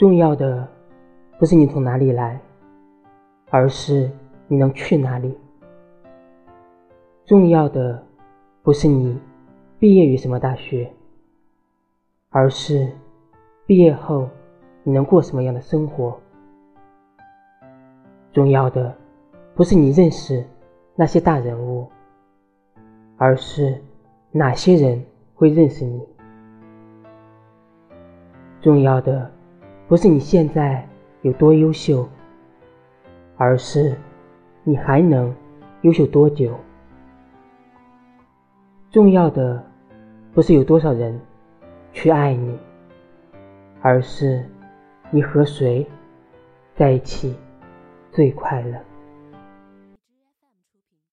重要的不是你从哪里来，而是你能去哪里。重要的不是你毕业于什么大学，而是毕业后你能过什么样的生活。重要的不是你认识那些大人物，而是哪些人会认识你。重要的。不是你现在有多优秀，而是你还能优秀多久。重要的不是有多少人去爱你，而是你和谁在一起最快乐。